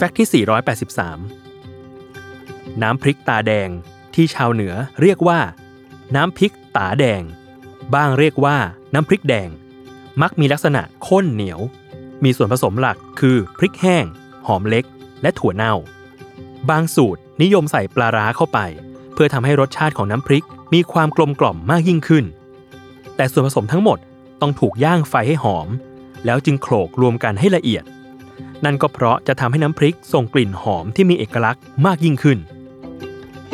แฟกต์ที่ 483 น้ำพริกตาแดงที่ชาวเหนือเรียกว่า น้ำพริกตาแดง บ้างเรียกว่าน้ำพริกแดง มักมีลักษณะข้นเหนียว มีส่วนผสมหลักคือพริกแห้ง หอมเล็ก และถั่วเน่า บางสูตรนิยมใส่ปลาร้าเข้าไป เพื่อทำให้รสชาติของน้ำพริกมีความกลมกล่อมมากยิ่งขึ้น แต่ส่วนผสมทั้งหมดต้องถูกย่างไฟให้หอม แล้วจึงโขลกรวมกันให้ละเอียด นั่นก็เพราะจะทำให้น้ำพริกส่งกลิ่นหอมที่มีเอกลักษณ์มากยิ่งขึ้น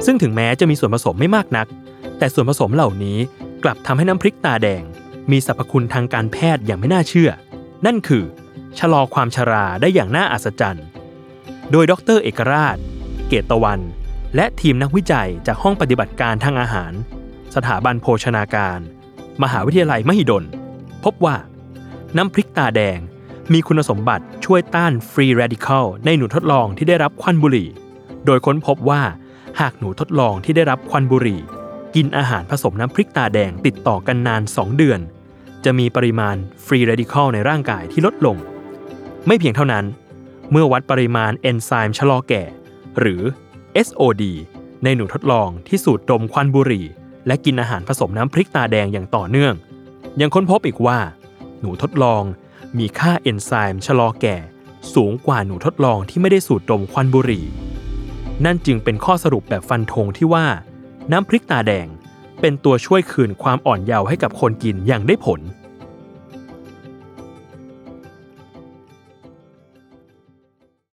ซึ่งถึงแม้จะมีส่วนผสมไม่มากนัก แต่ส่วนผสมเหล่านี้กลับทำให้น้ำพริกตาแดง มีสรรพคุณทางการแพทย์อย่างไม่น่าเชื่อ นั่นคือชะลอความชราได้อย่างน่าอัศจรรย์ โดยดรเอกราช เกตตะวัน และทีมนักวิจัยจากห้องปฏิบัติการทางอาหาร สถาบันโภชนาการ มหาวิทยาลัยมหิดล พบว่าน้ำพริกตาแดง มีคุณสมบัติช่วยต้าน free radical ในหนูทดลองที่ได้รับควันบุหรี่ โดยค้นพบว่าหากหนูทดลองที่ได้รับควันบุหรี่ กินอาหารผสมน้ำพริกตาแดงติดต่อกันนาน 2 เดือน จะมีปริมาณ free radical ในร่างกายที่ลดลง ไม่เพียงเท่านั้น เมื่อวัดปริมาณเอนไซม์ชะลอแก่ หรือ SOD ในหนูทดลองที่สูดดมควันบุหรี่ และกินอาหารผสมน้ำพริกตาแดงอย่างต่อเนื่อง ยังค้นพบอีกว่า หนูทดลอง มีค่าเอนไซม์ชะลอแก่ สูงกว่าหนูทดลองที่ไม่ได้สูดดมควันบุหรี่ นั่นจึงเป็นข้อสรุปแบบฟันธงที่ว่า น้ำพริกตาแดง เป็นตัวช่วยคืนความอ่อนเยาว์ให้กับคนกินอย่างได้ผล